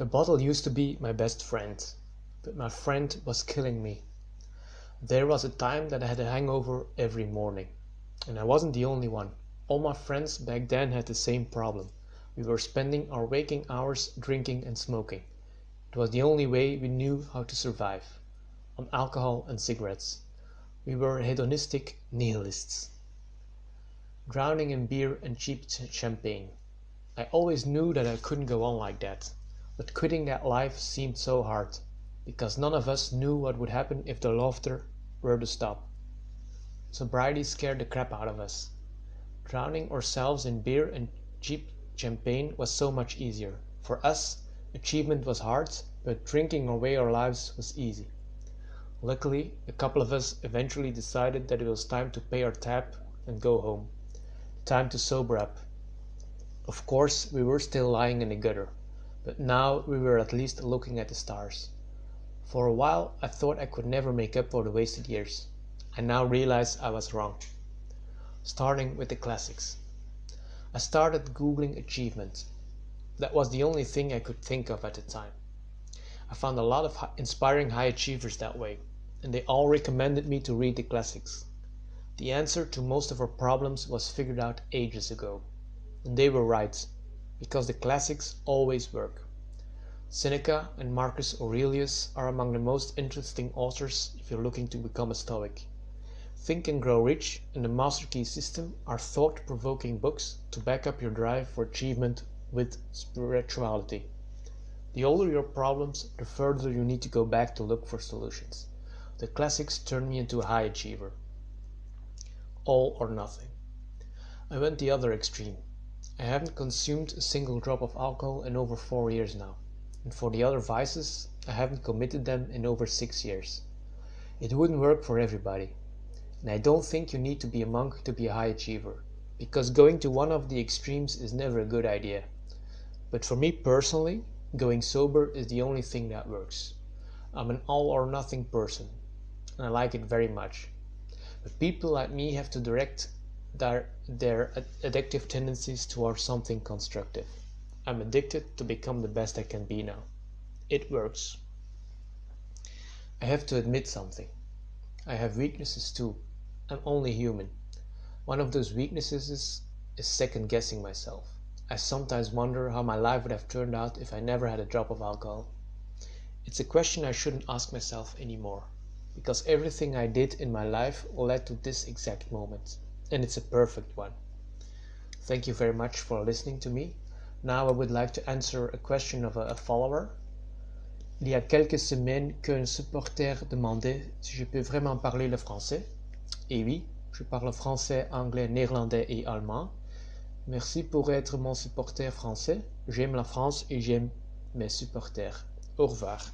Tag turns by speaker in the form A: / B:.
A: The bottle used to be my best friend, but my friend was killing me. There was a time that I had a hangover every morning, and I wasn't the only one. All my friends back then had the same problem. We were spending our waking hours drinking and smoking. It was the only way we knew how to survive on alcohol and cigarettes. We were hedonistic nihilists, drowning in beer and cheap champagne. I always knew that I couldn't go on like that, but quitting that life seemed so hard, because none of us knew what would happen if the laughter were to stop. Sobriety scared the crap out of us. Drowning ourselves in beer and cheap champagne was so much easier. For us, achievement was hard, but drinking away our lives was easy. Luckily, a couple of us eventually decided that it was time to pay our tab and go home. Time to sober up. Of course, we were still lying in the gutter, but now we were at least looking at the stars. For a while I thought I could never make up for the wasted years. I now realize I was wrong. Starting with the classics. I started googling achievements. That was the only thing I could think of at the time. I found a lot of inspiring high achievers that way, and they all recommended me to read the classics. The answer to most of our problems was figured out ages ago. And they were right, because the classics always work. Seneca and Marcus Aurelius are among the most interesting authors if you're looking to become a Stoic. Think and Grow Rich and the Master Key System are thought provoking books to back up your drive for achievement with spirituality. The older your problems, the further you need to go back to look for solutions. The classics turned me into a high achiever. All or nothing. I went the other extreme. I haven't consumed a single drop of alcohol in over four years now, and for the other vices, I haven't committed them in over six years. It wouldn't work for everybody, and I don't think you need to be a monk to be a high achiever, because going to one of the extremes is never a good idea. But for me personally, going sober is the only thing that works. I'm an all or nothing person, and I like it very much. But people like me have to direct their, their addictive tendencies towards something constructive. I'm addicted to become the best I can be now. It works. I have to admit something. I have weaknesses too. I'm only human. One of those weaknesses is, is second guessing myself. I sometimes wonder how my life would have turned out if I never had a drop of alcohol. It's a question I shouldn't ask myself anymore, because everything I did in my life led to this exact moment and it's a perfect one. Thank you very much for listening to me. Now I would like to answer a question of a, follower. Il y a quelques semaines qu'un supporter demandait si je peux vraiment parler le français. Et oui, je parle français, anglais, néerlandais et allemand. Merci pour être mon supporter français. J'aime la France et j'aime mes supporters. Au revoir.